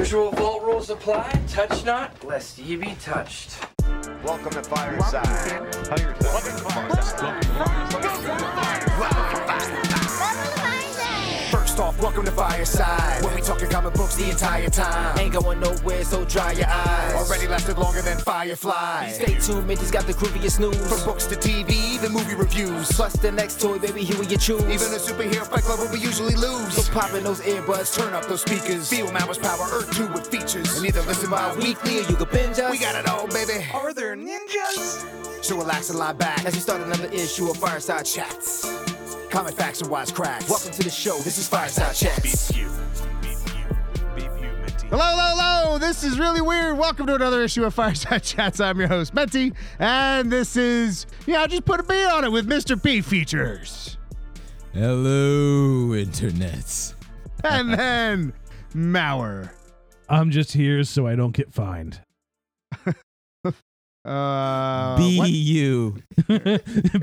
Usual vault rules apply. Touch not, lest ye be touched. Welcome to Fireside. First off, welcome to Fireside. When we talking comic books the entire time. Ain't going nowhere, so dry your eyes. Already lasted longer than Firefly. Stay tuned, Minty's got the grooviest news. From books to TV, the movie reviews. Plus the next toy, baby, here you choose. Even a superhero fight club where we usually lose. So pop in those earbuds, turn up those speakers. Feel Mama's power, Earth 2 with features. And either listen bi-weekly or you can binge us. We got it all, baby. Are there ninjas? So relax and lie back as we start another issue of Fireside Chats. Comic facts and wise cracks. Welcome to the show. This is Fireside Chats. Hello, hello, hello. This is really weird. Welcome to another issue of Fireside Chats. I'm your host, Menti, and this is, yeah, I just put a B on it with Mr. P features. Hello, internets. And then Mauer. I'm just here so I don't get fined. Uh, Be what? you.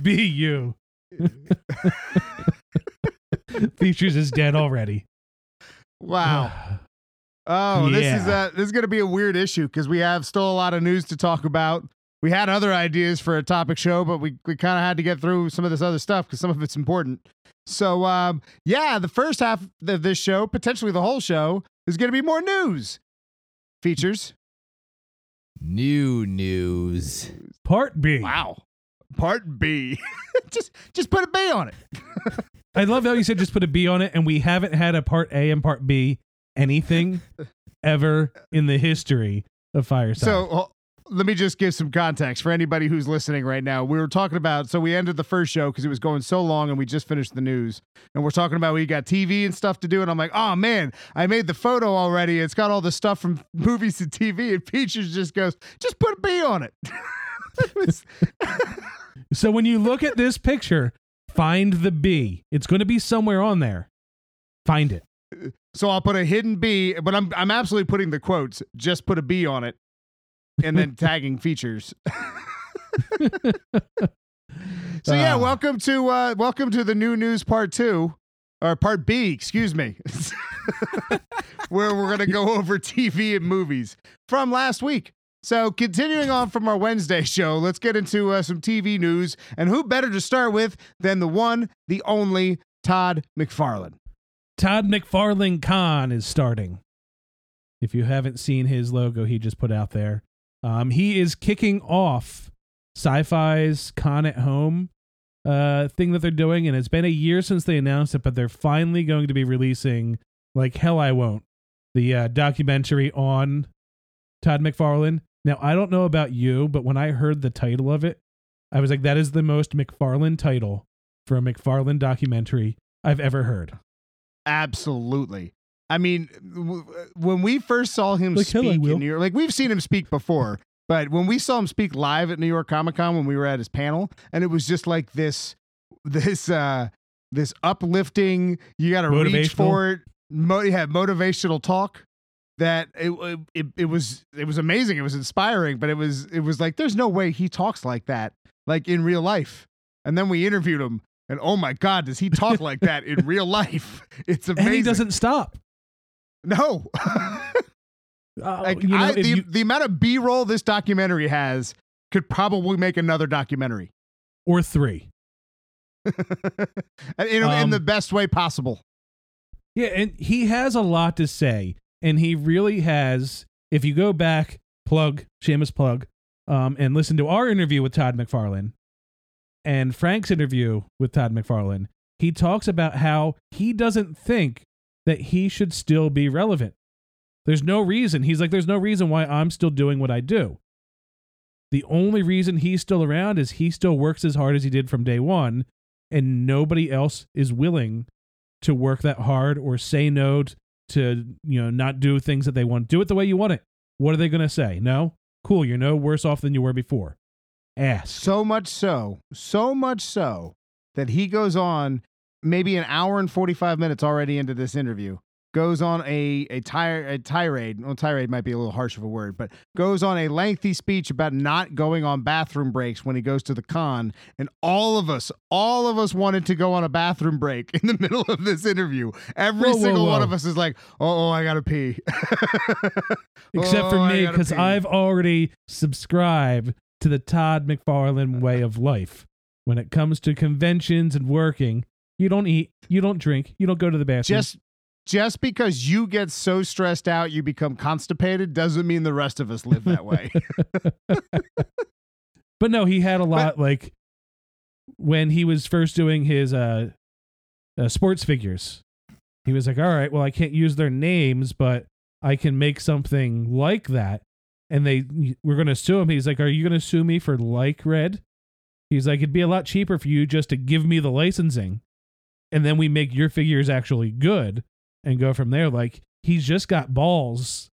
Be you. Features is dead already. Wow. Oh, this is Yeah. uh this is gonna be a weird issue because we have still a lot of news to talk about. We had other ideas for a topic show, but we, we kind of had to get through some of this other stuff because some of it's important. So um, yeah, the first half of this show, potentially the whole show, is gonna be more news. Features. New news. Part B. Wow. Part B. just just put a B on it. I love how you said just put a B on it, and we haven't had a part A and part B anything ever in the history of Fireside. So uh, let me just give some context for anybody who's listening right now. We were talking about, so we ended the first show because it was going so long and we just finished the news. And we're talking about we got TV and stuff to do. And I'm like, oh man, I made the photo already. It's got all the stuff from movies to TV. And Features just goes, just put a B on it. Was- So when you look at this picture, find the B. It's going to be somewhere on there. Find it. so I'll put a hidden B, but I'm, I'm absolutely putting the quotes, just put a B on it. And then tagging features. So yeah, Ah. welcome to uh welcome to the new news part 2 or part B, excuse me. where we're going to go over TV and movies from last week. So, continuing on from our Wednesday show, let's get into uh, some TV news and who better to start with than the one, the only Todd McFarlane. Todd McFarlane Con is starting. If you haven't seen his logo he just put out there, um, he is kicking off sci-fi's Con at Home uh, thing that they're doing, and it's been a year since they announced it, but they're finally going to be releasing like hell I won't the uh, documentary on Todd McFarlane. Now I don't know about you, but when I heard the title of it, I was like, that is the most McFarlane title for a McFarlane documentary I've ever heard. Absolutely. I mean, w- when we first saw him Like, speak Will. in New York, like we've seen him speak before, but when we saw him speak live at New York Comic Con when we were at his panel, and it was just like this, this, uh, this uplifting. You got to reach for it. Mo- yeah, motivational talk. That it, it it was it was amazing. It was inspiring, but it was it was like there's no way he talks like that like in real life. And then we interviewed him, and oh my god, does he talk like that in real life? It's amazing. and he doesn't stop. No. Uh, like you know, I, the, you- the amount of B-roll this documentary has could probably make another documentary. or three. in, in Um, the best way possible. Yeah, and he has a lot to say, and he really has. If you go back, plug Seamus plug, um, and listen to our interview with Todd McFarlane, and Frank's interview with Todd McFarlane, he talks about how he doesn't think that he should still be relevant. There's no reason. He's like, there's no reason why I'm still doing what I do. The only reason he's still around is he still works as hard as he did from day one, and nobody else is willing to work that hard or say no t- to you know not do things that they want. Do it the way you want it. What are they going to say? No, cool. You're no worse off than you were before. ass So much so, so much so that he goes on maybe an hour and 45 minutes already into this interview goes on a a, tire, a tirade. Well, tirade might be a little harsh of a word, but goes on a lengthy speech about not going on bathroom breaks when he goes to the con. And all of us, all of us wanted to go on a bathroom break in the middle of this interview. Every Whoa, whoa, single one of us is like, "Oh, oh I gotta pee." Except for "Oh, I me, because. I've already subscribed to the Todd McFarlane way of life. When it comes to conventions and working, you don't eat, you don't drink, you don't go to the bathroom. just just because you get so stressed out you become constipated doesn't mean the rest of us live that way. But no, he had a lot like when he was first doing his uh, uh sports figures. He was like, "All right, well, I can't use their names, but I can make something like that." And they we're going to sue him. He's like, "Are you going to sue me for like red?" He's like, "It'd be a lot cheaper for you just to give me the licensing, and then we make your figures actually good and go from there." Like he's just got balls,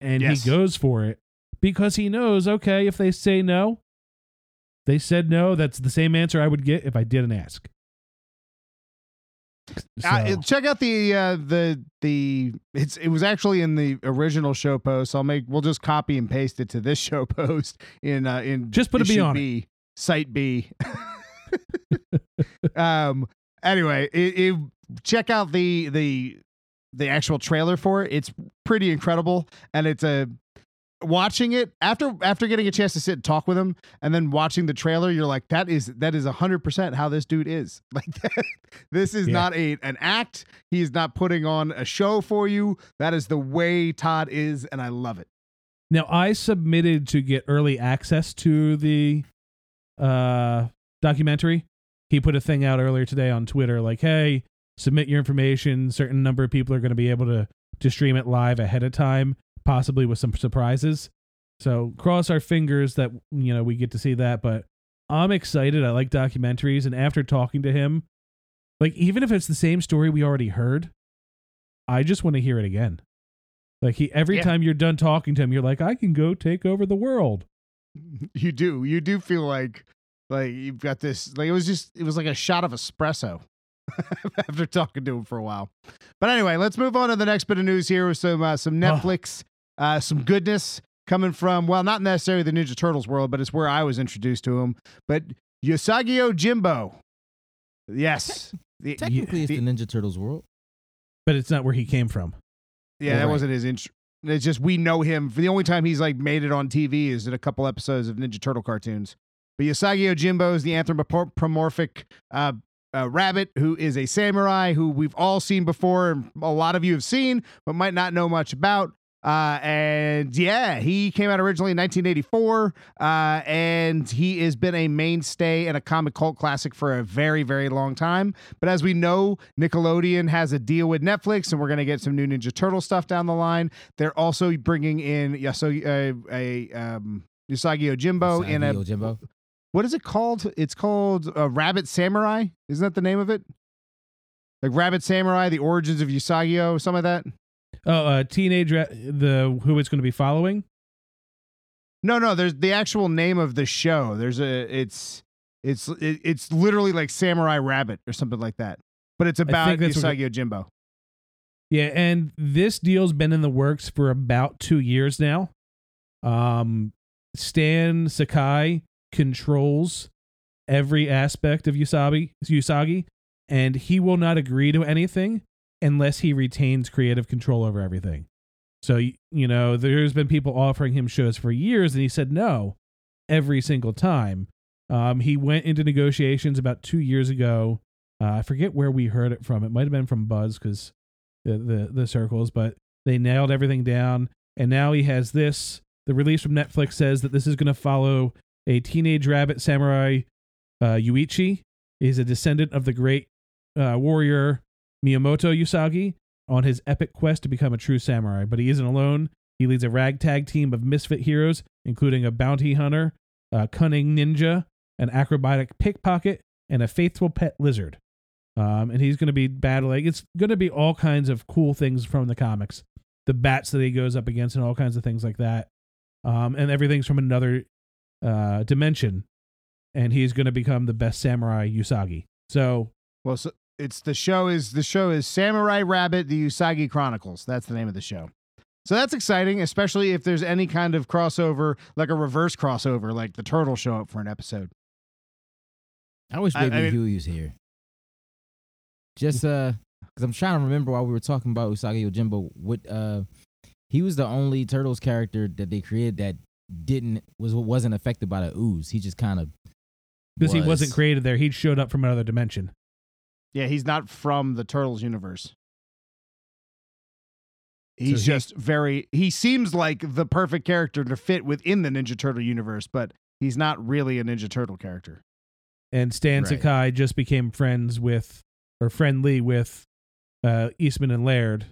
and Yes. he goes for it because he knows, okay, if they say no, they said no. That's the same answer I would get if I didn't ask. So, Uh, check out the uh, the the it's it was actually in the original show post. I'll make we'll just copy and paste it to this show post in uh, in Just put a B on it. B, site B. um. Anyway, it, it, check out the the the actual trailer for it. It's pretty incredible, and it's a watching it after after getting a chance to sit and talk with him and then watching the trailer you're like that is that is 100% how this dude is like that, this is Yeah. not a an act he is not putting on a show for you that is the way todd is and i love it now I submitted to get early access to the uh, documentary. He put a thing out earlier today on Twitter, like, "Hey, submit your information. Certain number of people are going to be able to to stream it live ahead of time, possibly with some surprises." So cross our fingers that you know we get to see that. But I'm excited. I like documentaries, and after talking to him, like even if it's the same story we already heard, I just want to hear it again. Like he every Yeah. time you're done talking to him, you're like, I can go take over the world. you do you do feel like like you've got this like it was just it was like a shot of espresso after talking to him for a while but anyway let's move on to the next bit of news here with some uh, some Oh. netflix uh some goodness coming from well not necessarily the ninja turtles world but it's where i was introduced to him but Usagi Yojimbo yes the, Technically, it's the- the Ninja Turtles world. But it's not where he came from. Yeah, Well, that right. wasn't his intro. It's just we know him. For The only time he's like made it on TV is in a couple episodes of Ninja Turtle cartoons. But Usagi Yojimbo is the anthropomorphic uh, uh, rabbit who is a samurai who we've all seen before, and a lot of you have seen, but might not know much about. Uh, and yeah, he came out originally in 1984, uh, and he has been a mainstay and a comic cult classic for a very, very long time. But as we know, Nickelodeon has a deal with Netflix, and we're going to get some new Ninja Turtle stuff down the line. They're also bringing in Yaso, uh, a um, Usagi Yojimbo in a Usagi Yojimbo. What is it called? It's called uh, Rabbit Samurai. Isn't that the name of it? Like Rabbit Samurai: The Origins of Usagio, some of that. Oh, uh, teenage ra- the who it's going to be following. No, no. There's the actual name of the show. There's a. It's it's it, it's literally like Samurai Rabbit or something like that. But it's about Usagi Yojimbo. Yeah, and this deal's been in the works for about two years now. Um, Stan Sakai controls every aspect of Usagi, Usagi, and he will not agree to anything unless he retains creative control over everything. So you know, there's been people offering him shows for years, and he said no every single time. Um, he went into negotiations about two years ago. Uh, I forget where we heard it from. It might have been from Buzz because the, the the circles, but they nailed everything down. And now he has this. The release from Netflix says that this is going to follow a teenage rabbit samurai. Uh, Yuichi is a descendant of the great uh, warrior Miyamoto Usagi on his epic quest to become a true samurai. But he isn't alone. He leads a ragtag team of misfit heroes, including a bounty hunter, a cunning ninja, an acrobatic pickpocket, and a faithful pet lizard. Um, and he's going to be battling. It's going to be all kinds of cool things from the comics, the bats that he goes up against, and all kinds of things like that. Um, and everything's from another uh, dimension, and he's going to become the best samurai Usagi. So Well, so it's the show is the show is Samurai Rabbit: The Usagi Chronicles. That's the name of the show. So that's exciting, especially if there's any kind of crossover, like a reverse crossover, like the turtle show up for an episode. I wish I- I Baby Huey was here. Just uh, because I'm trying to remember while we were talking about Usagi Yojimbo, what uh, he was the only Turtles character that they created that didn't was wasn't affected by the ooze. He just kind of Because he wasn't created there. He showed up from another dimension. Yeah, he's not from the Turtles universe. He's he- just very. He seems like the perfect character to fit within the Ninja Turtle universe, but he's not really a Ninja Turtle character. And Stan Right. Sakai just became friends with, or friendly with, uh, Eastman and Laird,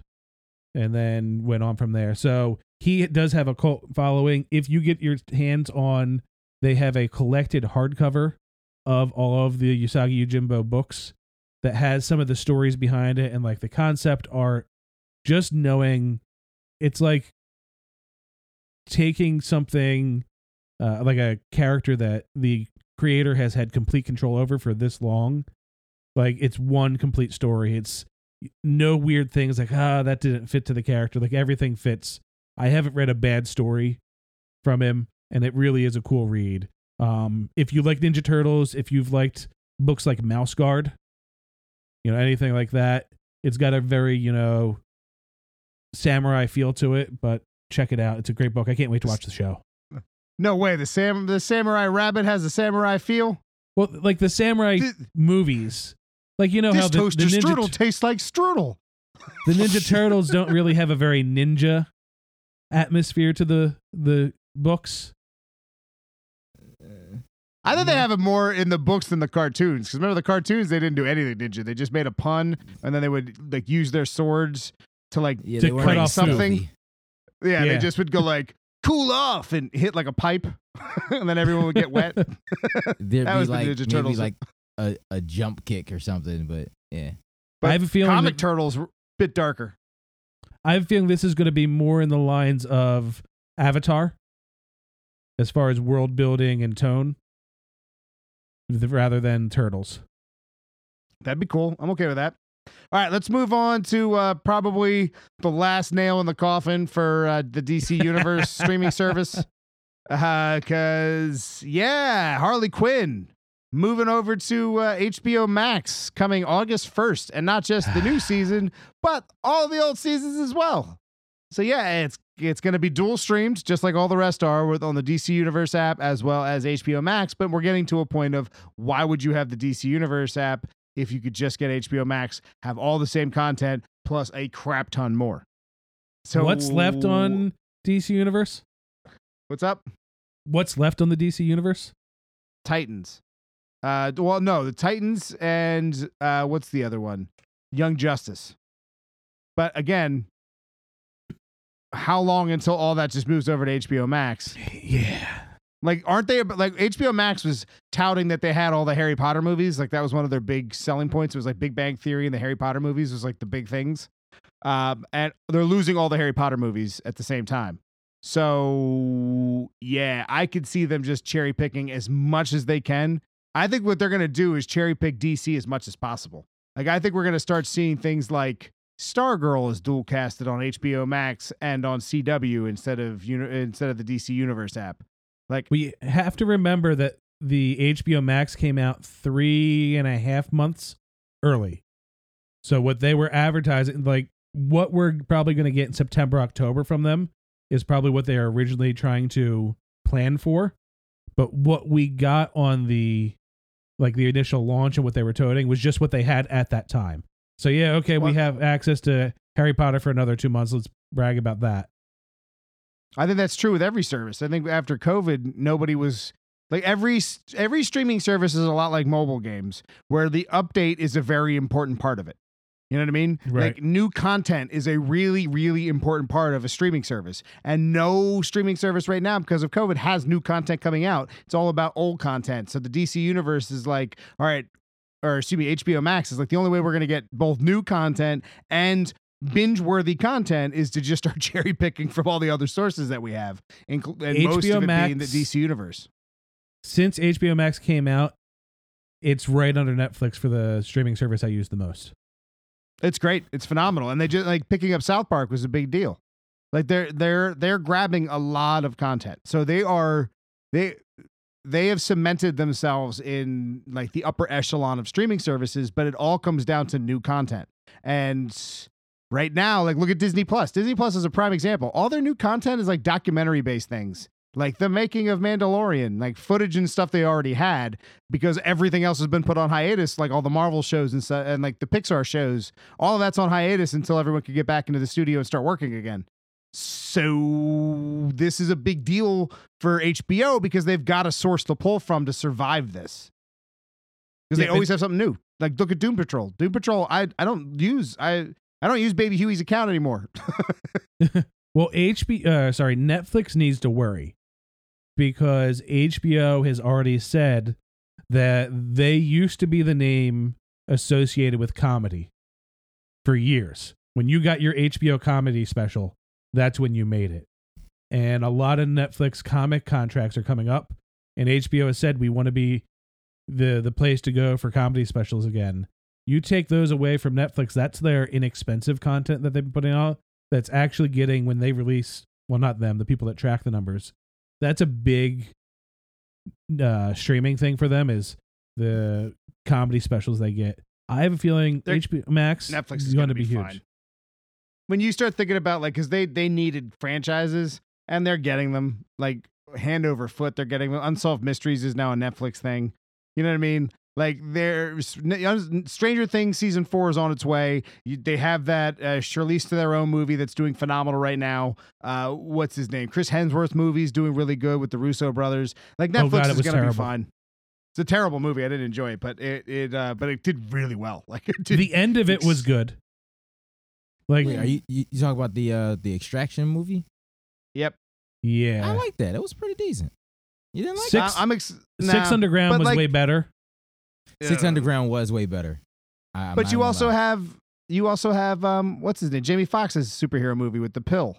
and then went on from there. So he does have a cult following. If you get your hands on, they have a collected hardcover of all of the Usagi Yojimbo books that has some of the stories behind it and like the concept art. Just knowing, it's like taking something uh, like a character that the creator has had complete control over for this long. Like it's one complete story. It's no weird things like ah that didn't fit to the character. Like everything fits. I haven't read a bad story from him, and it really is a cool read. Um, if you like Ninja Turtles, if you've liked books like Mouse Guard, you know anything like that, it's got a very you know samurai feel to it. But check it out; it's a great book. I can't wait to watch the show. No way. The Sam the Samurai Rabbit has a samurai feel. Well, like the samurai Th- movies, like you know how this the, toaster the ninja strudel tastes like strudel. the Ninja Turtles don't really have a very ninja atmosphere to the the books. I think they have it more in the books than the cartoons. Because remember the cartoons, they didn't do anything ninja. They just made a pun, and then they would like use their swords to like yeah, To cut off something. yeah, Yeah. they just would go like cool off and hit like a pipe, and then everyone would get wet. There'd That be was the like Ninja maybe Turtles. like a, a jump kick or something, but yeah. But I have a feeling comic that- turtles a bit darker. I have a feeling this is going to be more in the lines of Avatar, as far as world building and tone, rather than Turtles. That'd be cool. I'm okay with that. All right, let's move on to uh, probably the last nail in the coffin for uh, the DC Universe streaming service. Because, yeah, Harley Quinn moving over to uh, HBO Max coming August 1st. And not just the new season, but all the old seasons as well. So, yeah, it's it's going to be dual streamed, just like all the rest are, with on the DC Universe app as well as HBO Max. But we're getting to a point of why would you have the DC Universe app if you could just get HBO Max, have all the same content plus a crap ton more. So What's left on DC Universe? What's up? What's left on the DC Universe? Titans. Uh, well, no, the Titans and uh, what's the other one? Young Justice. But again, how long until all that just moves over to HBO Max? Yeah. Like, aren't they like HBO Max was touting that they had all the Harry Potter movies? Like, that was one of their big selling points. It was like Big Bang Theory and the Harry Potter movies was like the big things. Um, and they're losing all the Harry Potter movies at the same time. So, yeah, I could see them just cherry picking as much as they can. I think what they're going to do is cherry pick DC as much as possible. Like, I think we're going to start seeing things like Stargirl is dual casted on HBO Max and on CW instead of uni- instead of the DC Universe app. Like, We have to remember that the HBO Max came out three and a half months early. So what they were advertising, like what we're probably going to get in September, October from them, is probably what they are originally trying to plan for. But what we got on the like the initial launch and what they were toting was just what they had at that time. So yeah, okay, we have access to Harry Potter for another two months. Let's brag about that. I think that's true with every service. I think after COVID, nobody was like every every streaming service is a lot like mobile games, where the update is a very important part of it. You know what I mean? Right. Like new content is a really, really important part of a streaming service. And no streaming service right now, because of COVID, has new content coming out. It's all about old content. So the DC universe is like, all right, or excuse me, HBO Max is like the only way we're going to get both new content and binge worthy content is to just start cherry picking from all the other sources that we have, and most HBO of it being the DC universe. since HBO Max came out, it's right under Netflix for the streaming service I use the most. It's great. It's phenomenal. And they just like picking up South Park was a big deal. Like they're they're they're grabbing a lot of content. So they are they they have cemented themselves in like the upper echelon of streaming services, but it all comes down to new content. And right now, like look at Disney Plus. Disney Plus is a prime example. All their new content is like documentary based things. Like the making of Mandalorian, like footage and stuff they already had, because everything else has been put on hiatus, like all the Marvel shows and stuff, and like the Pixar shows. All of that's on hiatus until everyone can get back into the studio and start working again. So this is a big deal for HBO because they've got a source to pull from to survive this. Because Yeah, they always have something new. Like look at Doom Patrol. Doom Patrol, I I don't use I I don't use Baby Huey's account anymore. Well, HB uh sorry, Netflix needs to worry because HBO has already said that they used to be the name associated with comedy for years. When you got your HBO comedy special, that's when you made it. And a lot of Netflix comic contracts are coming up and HBO has said we want to be the the place to go for comedy specials again. You take those away from Netflix, that's their inexpensive content that they've been putting out that's actually getting when they release well not them the people that track the numbers that's a big uh streaming thing for them is the comedy specials they get i have a feeling They're- hbo max Netflix is going to be, huge fine. When you start thinking about like, because they they needed franchises and they're getting them like hand over foot. They're getting them. Unsolved Mysteries is now a Netflix thing. You know what I mean? Like there's Stranger Things season four is on its way. You, they have that uh, Charlize to their own movie that's doing phenomenal right now. Uh, what's his name? Chris Hemsworth movie is doing really good with the Russo brothers. Like Oh, Netflix God, it is was gonna be terrible. fine. It's a terrible movie. I didn't enjoy it, but it it uh, but it did really well. Like it did. the end of it was good like Wait, are you you, you talking about the uh the extraction movie? yep. yeah I like that. It was pretty decent. You didn't like Six- I- I'm ex- six underground was like- way better Six Underground was way better. I, But you also lie. have you also have um what's his name? Jamie Foxx's superhero movie with the pill.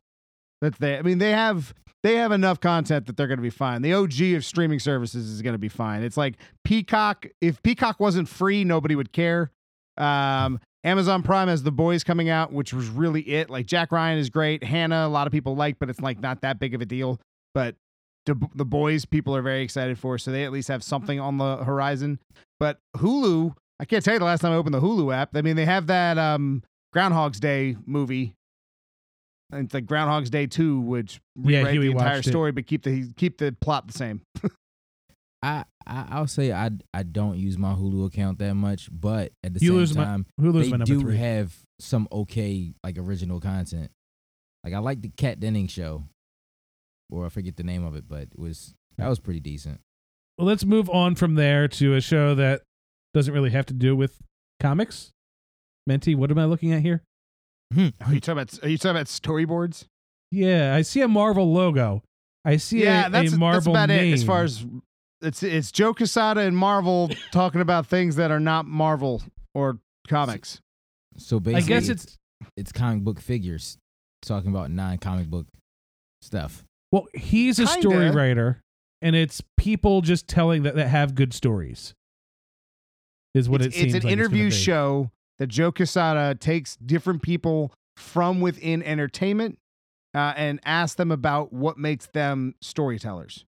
That's they I mean they have they have enough content that they're going to be fine. The OG of streaming services is going to be fine. It's like Peacock if Peacock wasn't free, nobody would care. Um Amazon Prime has The Boys coming out, which was really it. Like Jack Ryan is great. Hanna, a lot of people like, but it's like not that big of a deal. But the, the boys, people are very excited for, so they at least have something on the horizon. But Hulu, I can't tell you the last time I opened the Hulu app. I mean, they have that um, Groundhog's Day movie. And It's like Groundhog's Day two, which Yeah, rewrite Huey the entire watched it. story, but keep the keep the plot the same. I, I I'll say I I don't use my Hulu account that much, but at the Hulu's same my- time, hulu's they my do three have some okay like original content. Like I like the Kat Dennings show, or I forget the name of it, but it was that was pretty decent. Well let's move on from there to a show that doesn't really have to do with comics menti what am i looking at here hmm. Are you talking about Are you talking about storyboards? yeah i see a marvel logo i see yeah, a, that's a marvel that's about name. it. As far as it's it's Joe Quesada and Marvel talking about things that are not Marvel or comics. So i basically, I guess it's it's comic book figures talking about non comic book stuff. Well, he's a Kinda. story writer, and it's people just telling that that have good stories. Is what it's, it seems it's an like interview gonna show that Joe Quesada takes different people from within entertainment uh, and asks them about what makes them storytellers.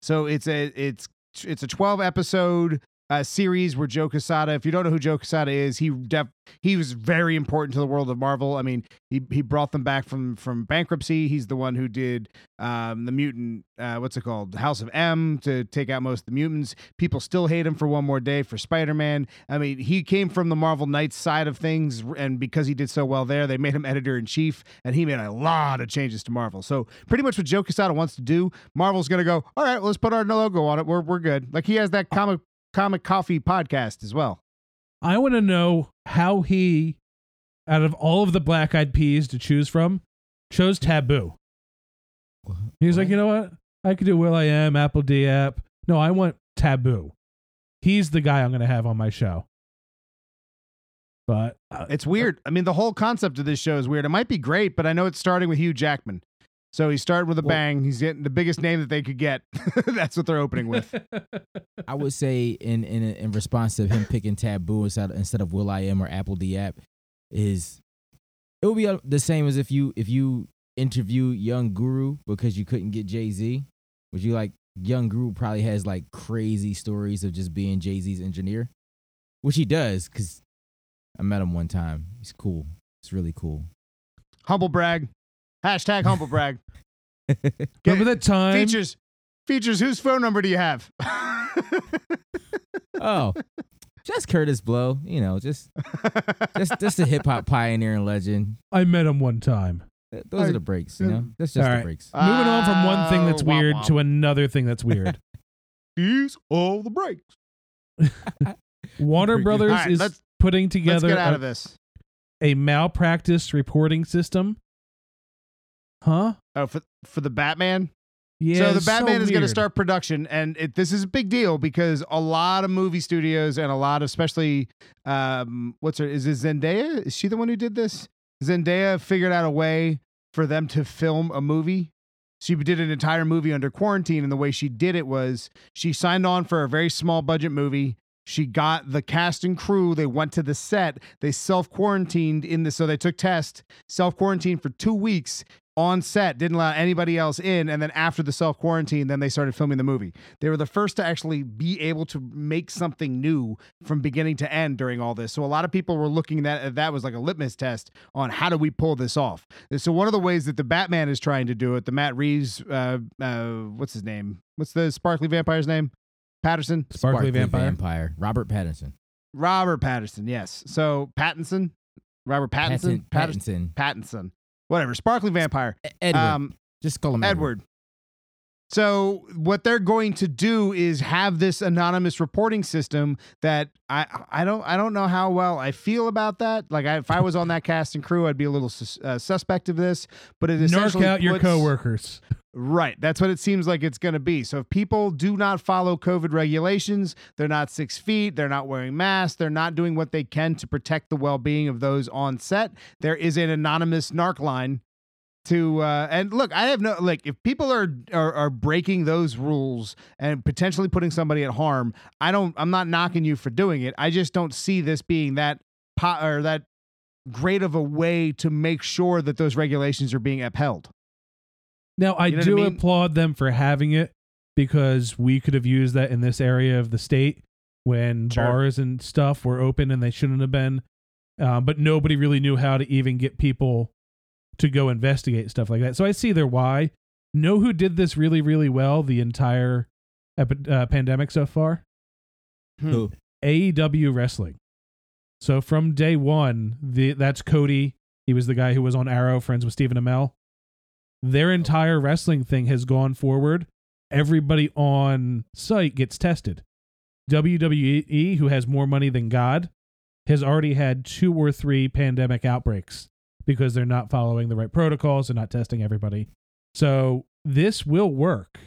So it's a it's it's a twelve episode uh, series where Joe Quesada. If you don't know who Joe Quesada is, he def- he was very important to the world of Marvel. I mean, he he brought them back from from bankruptcy. He's the one who did um, the mutant. Uh, what's it called? The House of M to take out most of the mutants. People still hate him for One More Day for Spider Man. I mean, he came from the Marvel Knights side of things, and because he did so well there, they made him editor in chief, and he made a lot of changes to Marvel. So pretty much what Joe Quesada wants to do, Marvel's gonna go. All right, well, let's put our logo on it. We're we're good. Like he has that comic comic coffee podcast as well. I want to know how he, out of all of the Black Eyed Peas to choose from, chose Taboo. He's like, you know what? I could do Will I Am, Apple D App. No, I want Taboo. He's the guy I'm going to have on my show. But uh, It's weird. I mean, the whole concept of this show is weird. It might be great, but I know it's starting with Hugh Jackman. So he started with a Well- bang. He's getting the biggest name that they could get. That's what they're opening with. I would say in in in response to him picking Taboo instead instead of Will I Am or Apple Diap is it would be the same as if you if you interview Young Guru because you couldn't get Jay Z. Would you like Young Guru probably has like crazy stories of just being Jay Z's engineer, which he does because I met him one time. He's cool. It's really cool. Humble brag. Hashtag humble brag. Remember that time? Features. Features. Whose phone number do you have? oh, just Kurtis Blow. You know, just just just a hip hop pioneer and legend. I met him one time. Th- Those are the breaks. You know, mm. that's just All the right. breaks. Moving on from one thing that's ah, wah, weird wah. to another thing that's weird. These all the breaks. Warner Pretty. Brothers All right, is let's- putting Let's together get out a, of this. a malpractice reporting system. Huh? Oh, for for the Batman. Yeah. so the Batman is going to start production, and it, this is a big deal because a lot of movie studios and a lot, of, especially, um, what's her? Is it Zendaya? Is she the one who did this? Zendaya figured out a way for them to film a movie. She did an entire movie under quarantine, and the way she did it was she signed on for a very small budget movie. She got the cast and crew. They went to the set. They self quarantined in the so they took test, self quarantined for two weeks on set. Didn't allow anybody else in, and then after the self quarantine, then they started filming the movie. They were the first to actually be able to make something new from beginning to end during all this. So a lot of people were looking at that was like a litmus test on how do we pull this off. And so one of the ways that the Batman is trying to do it, the Matt Reeves, uh, uh, what's his name? What's the sparkly vampire's name? Patterson. Sparkly, Vampire. vampire. Robert Pattinson. Robert Patterson, yes. So Pattinson, Robert Pattinson, Pattinson. Patterson, Pattinson. Pattinson, whatever. Sparkly vampire. Edward. Um, Just call him Edward. Edward. So what they're going to do is have this anonymous reporting system that I I don't I don't know how well I feel about that. Like I, if I was on that cast and crew, I'd be a little sus, uh, suspect of this. But it essentially out your coworkers. Right. That's what it seems like it's going to be. So if people do not follow COVID regulations, they're not six feet, they're not wearing masks, they're not doing what they can to protect the well being of those on set, there is an anonymous narc line to uh and look i have no like if people are, are are breaking those rules and potentially putting somebody at harm i don't i'm not knocking you for doing it i just don't see this being that po- or that great of a way to make sure that those regulations are being upheld Now, I You know what I do mean? applaud them for having it because we could have used that in this area of the state when Sure. bars and stuff were open and they shouldn't have been. Uh, but nobody really knew how to even get people to go investigate stuff like that. So I see their why. Know who did this really, really well the entire epi- uh, pandemic so far? Hmm. Who? AEW Wrestling. So from day one, the that's Cody. He was the guy who was on Arrow, friends with Stephen Amell. Their entire wrestling thing has gone forward. Everybody on site gets tested. WWE, who has more money than God, has already had two or three pandemic outbreaks because they're not following the right protocols and not testing everybody. So this will work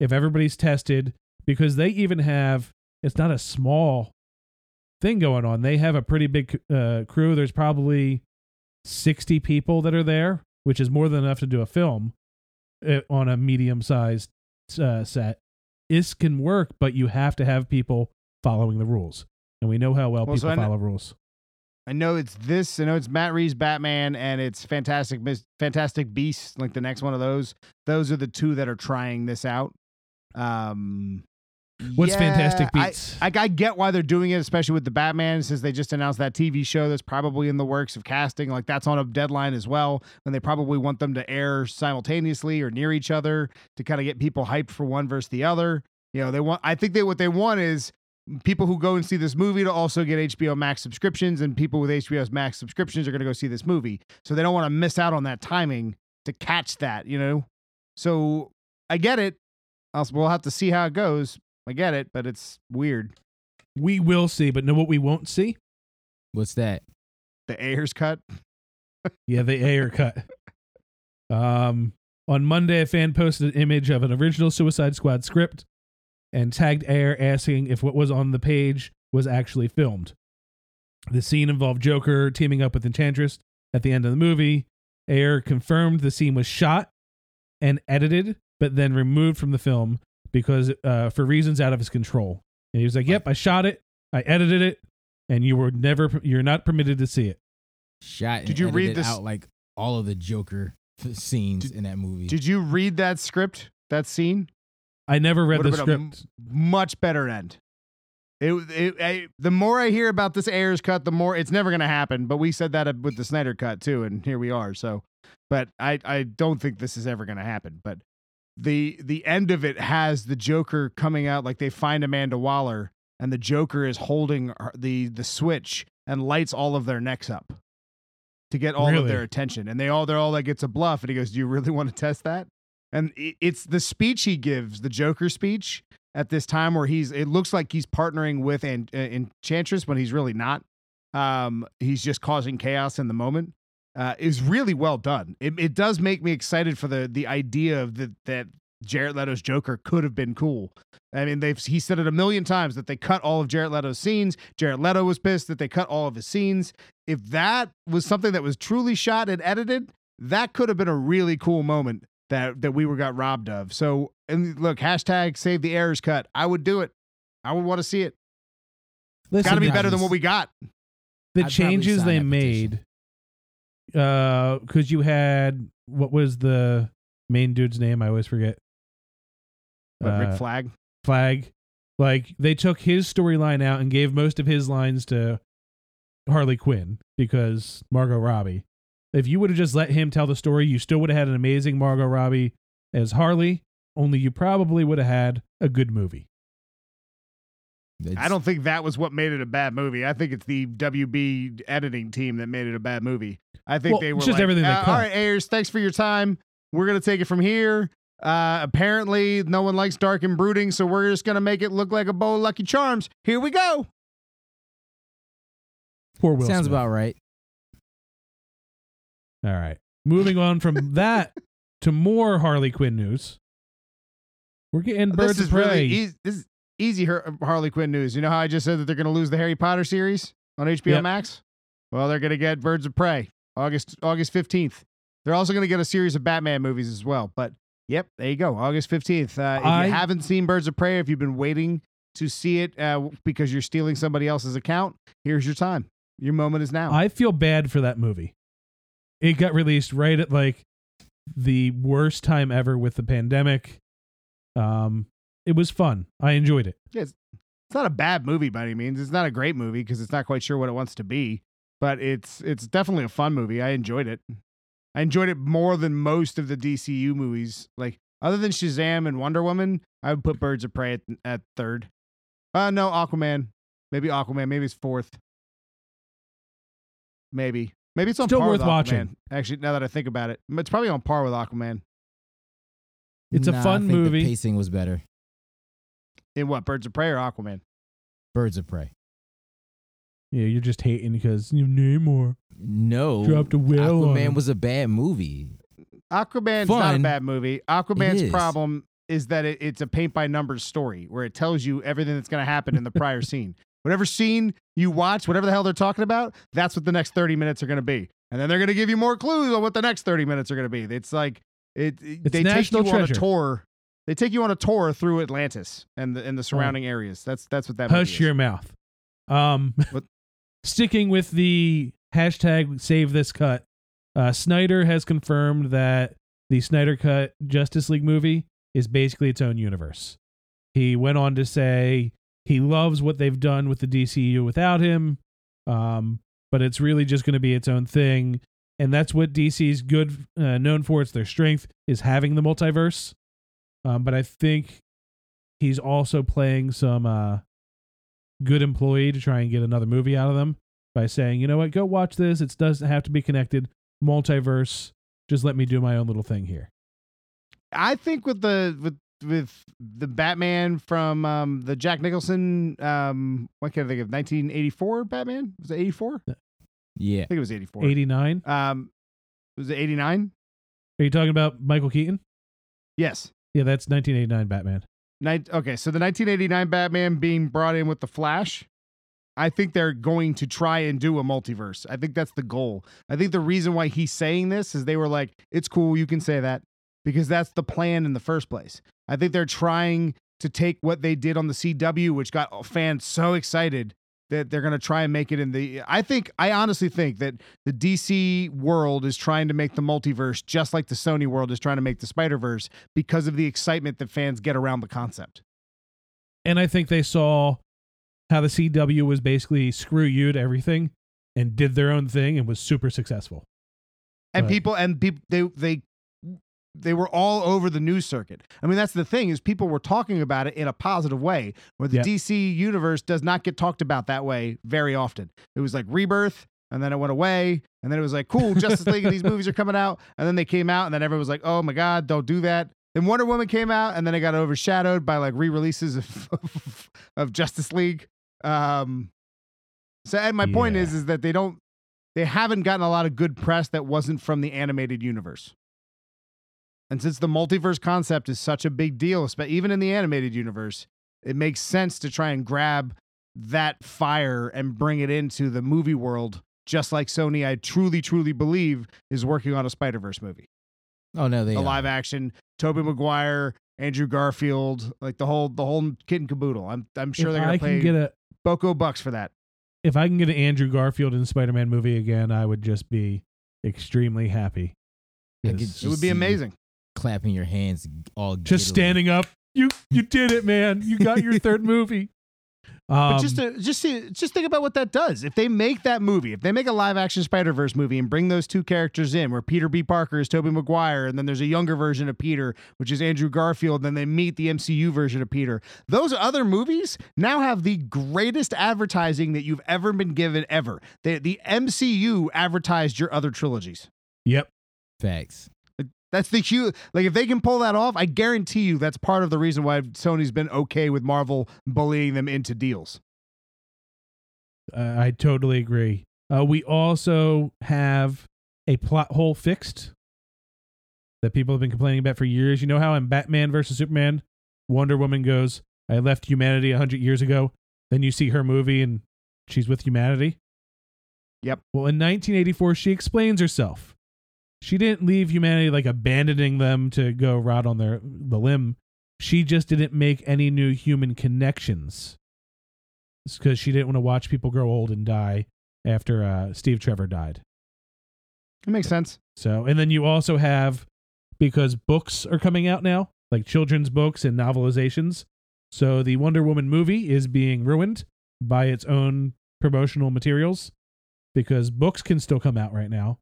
if everybody's tested because they even have it's not a small thing going on. They have a pretty big uh, crew. There's probably 60 people that are there, which is more than enough to do a film uh, on a medium sized uh, set. This can work, but you have to have people following the rules. And we know how well, Well, people kn- follow rules. I know it's this. I know it's Matt Reeves Batman and it's Fantastic Fantastic Beasts, like the next one of those. Those are the two that are trying this out. Um, What's yeah, Fantastic I- Beats? I, I get why they're doing it, especially with the Batman, since they just announced that TV show that's probably in the works of casting. Like that's on a deadline as well, and they probably want them to air simultaneously or near each other to kind of get people hyped for one versus the other. You know, they want. I think they what they want is people who go and see this movie to also get HBO Max subscriptions, and people with HBO Max subscriptions are going to go see this movie. So they don't want to miss out on that timing to catch that, you know? So I get it. I'll, we'll have to see how it goes. I get it, but it's weird. we will see, but know what we won't see? What's that? The Ayer's cut. Yeah, the Ayer cut. Um, on Monday, a fan posted an image of an original Suicide Squad script and tagged Ayer asking if what was on the page was actually filmed. The scene involved Joker teaming up with Enchantress at the end of the movie. Ayer confirmed the scene was shot and edited, but then removed from the film because uh, for reasons out of his control. And he was like, "Yep, I shot it, I edited it, and you were never, you're not permitted to see it." Shot. And Did you read this- out like all of the Joker scenes Did- in that movie? Did you read that script, that scene? I never read the Would've been a script. much better end. It, it I, the more I hear about this Ayer's cut, the more it's never going to happen. But we said that uh, with the Snyder cut too, and here we are. So, but I I don't think this is ever going to happen. But the the end of it has the Joker coming out like they find Amanda Waller, and the Joker is holding the the switch and lights all of their necks up to get all of their attention. And they all they're all like it's a bluff. And he goes, "Do you really want to test that?" And it's the speech he gives, the Joker speech at this time where he's it looks like he's partnering with An- uh, Enchantress but he's really not. Um, he's just causing chaos in the moment. Uh, is really well done. It, it does make me excited for the the idea of the, that Jared Leto's Joker could have been cool. I mean, they've he said it a million times that they cut all of Jared Leto's scenes. Jared Leto was pissed that they cut all of his scenes. If that was something that was truly shot and edited, that could have been a really cool moment that that we were got robbed of. So and look, hashtag save the Ayer's cut. I would do it. I would want to see it. Listen, Got to be the- better than what we got. the I'd changes they made uh because you had what was the main dude's name i always forget But Uh, Rick Flag. flag like they took his storyline out and gave most of his lines to harley quinn because margot robbie if you would have just let him tell the story you still would have had an amazing margot robbie as harley only you probably would have had a good movie I don't think that was what made it a bad movie. I think it's the WB editing team that made it a bad movie. I think Well, they were just like, everything they "Uh, cut." all right, Ayers, thanks for your time. We're gonna take it from here. Uh, apparently, no one likes dark and brooding, so we're just gonna make it look like a bowl of Lucky Charms. Here we go. poor will Sounds Smith. about right. All right moving on from that to more harley quinn news we're getting birds this is of prey really easy. This is easy Har- Harley Quinn news. You know how I just said that they're gonna lose the Harry Potter series on HBO Yep. Max? Well, they're gonna get Birds of Prey August August fifteenth. They're also gonna get a series of Batman movies as well. But yep, there you go, August fifteenth. Uh, if I- you haven't seen Birds of Prey, if you've been waiting to see it uh, because you're stealing somebody else's account, here's your time. Your moment is now. I feel bad for that movie. It got released right at like the worst time ever with the pandemic. Um, it was fun. I enjoyed it. it's not a bad movie by any means. It's not a great movie because it's not quite sure what it wants to be, but it's it's definitely a fun movie. I enjoyed it. I enjoyed it more than most of the DCU movies. Like other than Shazam and Wonder Woman, I would put Birds of Prey at, at third. Uh no, Aquaman. Maybe Aquaman. Maybe it's fourth. Maybe. Maybe it's on Still par worth with Aquaman. watching. Actually, now that I think about it, it's probably on par with Aquaman. It's a Nah, I fun think movie. The pacing was better. In what? Birds of Prey or Aquaman? Birds of Prey. Yeah, you're just hating because you Namor No, dropped a whale on him. Aquaman was a bad movie. Aquaman's not a Fun. bad movie. Aquaman's is. problem is that it, it's a paint by numbers story where it tells you everything that's going to happen in the prior scene. Whatever scene you watch, whatever the hell they're talking about, that's what the next 30 minutes are going to be. And then they're going to give you more clues on what the next 30 minutes are going to be. It's like it, it- It's they take you on a tour. They take you on a tour through Atlantis and the and the surrounding areas. That's that's what that Hush your mouth. Um, sticking with the hashtag save this cut, uh, Snyder has confirmed that the Snyder Cut Justice League movie is basically its own universe. He went on to say he loves what they've done with the DCU without him, um, but it's really just going to be its own thing. And that's what DC's good uh, known for. It's their strength is having the multiverse. Um, but I think he's also playing some uh, good employee to try and get another movie out of them by saying, you know what, go watch this. It doesn't have to be connected. Multiverse. Just let me do my own little thing here. I think with the with with the Batman from um, the Jack Nicholson um, what can I think of 1984 Batman was it 84? Yeah, I Yeah, think it was 84. 89. Um, was it 89? Are you talking about Michael Keaton? Yes. Yeah, that's 1989 Batman. Nin- okay, so the 1989 Batman being brought in with the Flash, I think they're going to try and do a multiverse. I think that's the goal. I think the reason why he's saying this is they were like, "It's cool, you can say that. Because that's the plan in the first place. I think they're trying to take what they did on the CW, which got fans so excited that they're going to try and make it in the. I think, I honestly think that the DC world is trying to make the multiverse just like the Sony world is trying to make the Spider Verse because of the excitement that fans get around the concept. And I think they saw how the CW was basically screw you to everything and did their own thing and was super successful. and Right. people and people they they they were all over the news circuit. I mean, that's the thing is people were talking about it in a positive way, where the Yeah. DC universe does not get talked about that way very often. It was like Rebirth, and then it went away, and then it was like, cool, Justice League and these movies are coming out, and then they came out, and then everyone was like, oh my god, don't do that. Then Wonder Woman came out, and then it got overshadowed by like re-releases of of Justice League. Um, so, and my point is, is that they don't they haven't gotten a lot of good press that wasn't from the animated universe. And since the multiverse concept is such a big deal, even in the animated universe, it makes sense to try and grab that fire and bring it into the movie world, just like Sony, I truly, truly believe, is working on a Spider Verse movie. Oh no, they A are. live action, Tobey Maguire, Andrew Garfield, like the whole the whole kit and caboodle. I'm I'm sure if they're gonna I pay can get a Boko bucks for that. if I can get an Andrew Garfield in the Spider-Man movie again, I would just be extremely happy. I could 'Cause It would be amazing. Clapping your hands, all Just giggly. standing up, you you did it, man! You got your third movie. Um, But just to, just see, just think about what that does. If they make that movie, if they make a live action Spider Verse movie and bring those two characters in, where Peter B. Parker is Tobey Maguire, and then there's a younger version of Peter, which is Andrew Garfield, then they meet the MCU version of Peter. Those other movies now have the greatest advertising that you've ever been given ever. The the MCU advertised your other trilogies. yep. Facts. That's the huge like if they can pull that off, I guarantee you that's part of the reason why Sony's been okay with Marvel bullying them into deals. Uh, I totally agree. Uh, we also have a plot hole fixed that people have been complaining about for years. You know how in Batman versus Superman, Wonder Woman goes, "I left humanity a hundred years ago." Then you see her movie and she's with humanity. Yep. Well, in 1984, she explains herself. She didn't leave humanity like abandoning them to go rot on their the limb. She just didn't make any new human connections because she didn't want to watch people grow old and die after uh, Steve Trevor died. It makes sense. So, and then you also have because books are coming out now, like children's books and novelizations. So the Wonder Woman movie is being ruined by its own promotional materials because books can still come out right now,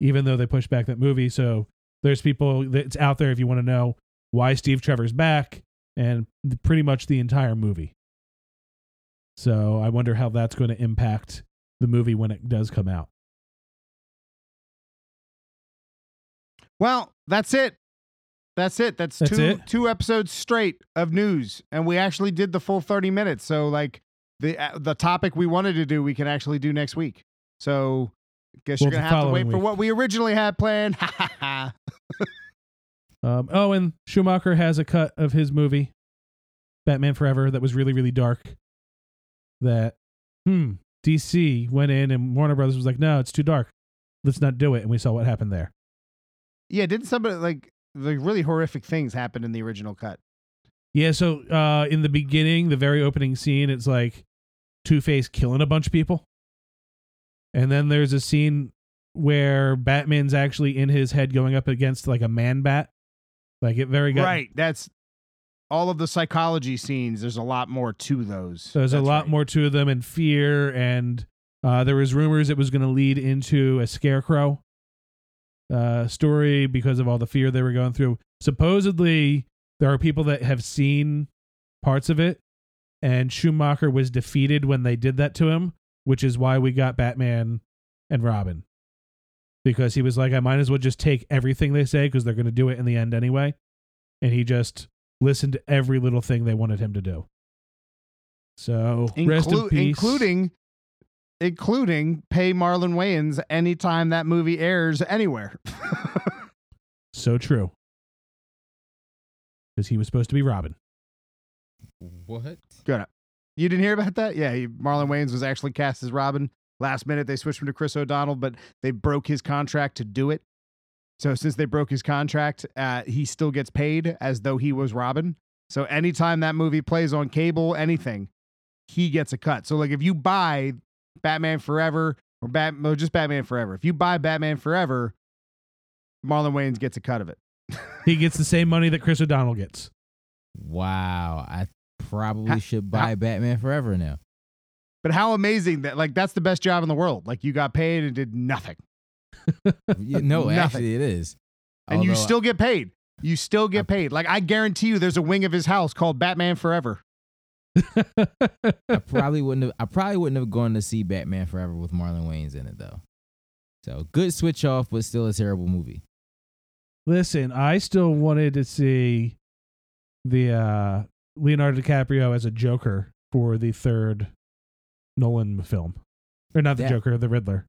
even though they pushed back that movie. So there's people that's out there if you want to know why Steve Trevor's back and pretty much the entire movie. So I wonder how that's going to impact the movie when it does come out. Well, that's it. That's it. That's, That's two it? two episodes straight of news, and we actually did the full thirty minutes. So, like the uh, the topic we wanted to do, we can actually do next week. So, guess Well, you're gonna have to wait following for what we originally had planned. Um, oh, and Schumacher has a cut of his movie, Batman Forever, that was really, really dark. That, hmm, DC went in and Warner Brothers was like, no, it's too dark. Let's not do it. And we saw what happened there. yeah, didn't somebody like like really horrific things happen in the original cut? Yeah, so uh, in the beginning, the very opening scene, it's like Two Face killing a bunch of people. And then there's a scene where Batman's actually in his head going up against like a man bat. Like it very got Right. That's all of the psychology scenes. There's a lot more to those. There's a lot right. more to them and fear and uh, there was rumors it was going to lead into a scarecrow uh, story because of all the fear they were going through. Supposedly there are people that have seen parts of it and Schumacher was defeated when they did that to him, which is why we got Batman and Robin. Because he was like, I might as well just take everything they say because they're going to do it in the end anyway. And he just listened to every little thing they wanted him to do. So rest in peace. including including pay Marlon Wayans anytime that movie airs anywhere. so true. Because he was supposed to be Robin. What? Good. You didn't hear about that? Yeah, he, Marlon Wayans was actually cast as Robin. Last minute they switched him to Chris O'Donnell, but they broke his contract to do it. So since they broke his contract, uh, he still gets paid as though he was Robin. So anytime that movie plays on cable, anything, he gets a cut. So like if you buy Batman Forever or Bat, no, just Batman Forever, if you buy Batman Forever, Marlon Wayans gets a cut of it. He gets the same money that Chris O'Donnell gets. Wow, I probably Ha- should buy Batman Forever now. But how amazing that like that's the best job in the world. Like you got paid and did nothing. You- no, Nothing. actually, it is. And you Although still get paid. You still get paid. Like I guarantee you there's a wing of his house called Batman Forever. I probably wouldn't have. I probably wouldn't have gone to see Batman Forever with Marlon Wayans in it though. So good switch off, but still a terrible movie. Listen, I still wanted to see the uh, Leonardo DiCaprio as a Joker for the third Nolan film, or not the Yeah. Joker, the Riddler.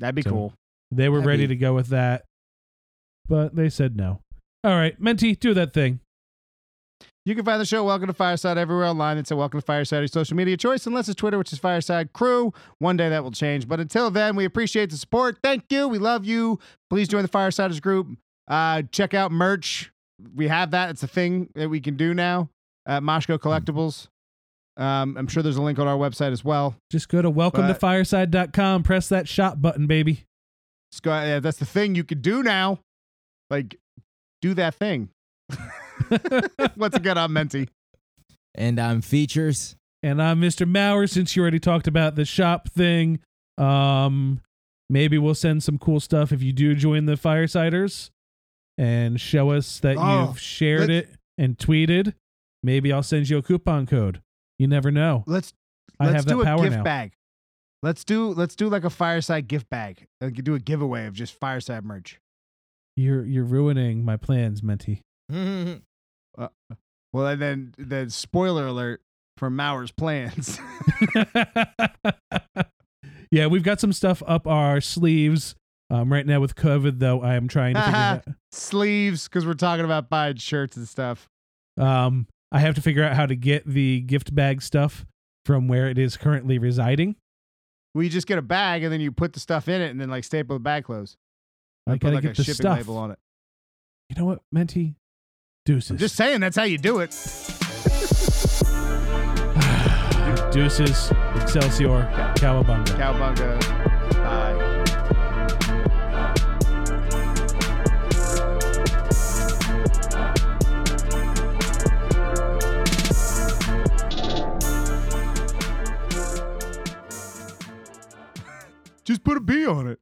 That'd be So- cool. They were That'd ready be- to go with that, but they said no. All right, Menti, do that thing. You can find the show Welcome to Fireside everywhere online. It's a Welcome to Fireside your social media choice, unless it's Twitter, which is Fireside Crew. One day that will change. But until then, we appreciate the support. Thank you. We love you. Please join the Firesiders group. Uh, check out merch. We have that. It's a thing that we can do now at Moshko Collectibles. Um, I'm sure there's a link on our website as well. Just go to welcome to fireside.com, press that shop button, baby. Go, yeah, that's the thing you can do now. Like, do that thing. Once again, I'm Menti. And I'm features. And I'm Mr. Maurer. Since you already talked about the shop thing, um, maybe we'll send some cool stuff if you do join the Firesiders and show us that Oh, you've shared it and tweeted. Maybe I'll send you a coupon code. You never know. Let's I let's have do that a power gift now. bag. Let's do let's do like a fireside gift bag. Like do a giveaway of just fireside merch. You're you're ruining my plans, Menti. Uh, well, and then then spoiler alert for Maurer's plans. yeah, we've got some stuff up our sleeves. Um, right now with COVID, though, I am trying to figure out. Sleeves, because we're talking about buying shirts and stuff. Um, I have to figure out how to get the gift bag stuff from where it is currently residing. Well, you just get a bag and then you put the stuff in it and then like staple the bag closed. I And put gotta like get a the shipping stuff. label on it. You know what, Menti? Deuces. I'm just saying that's how you do it. Deuces. Excelsior. Cowabunga. Cowbunga. Just put a B on it.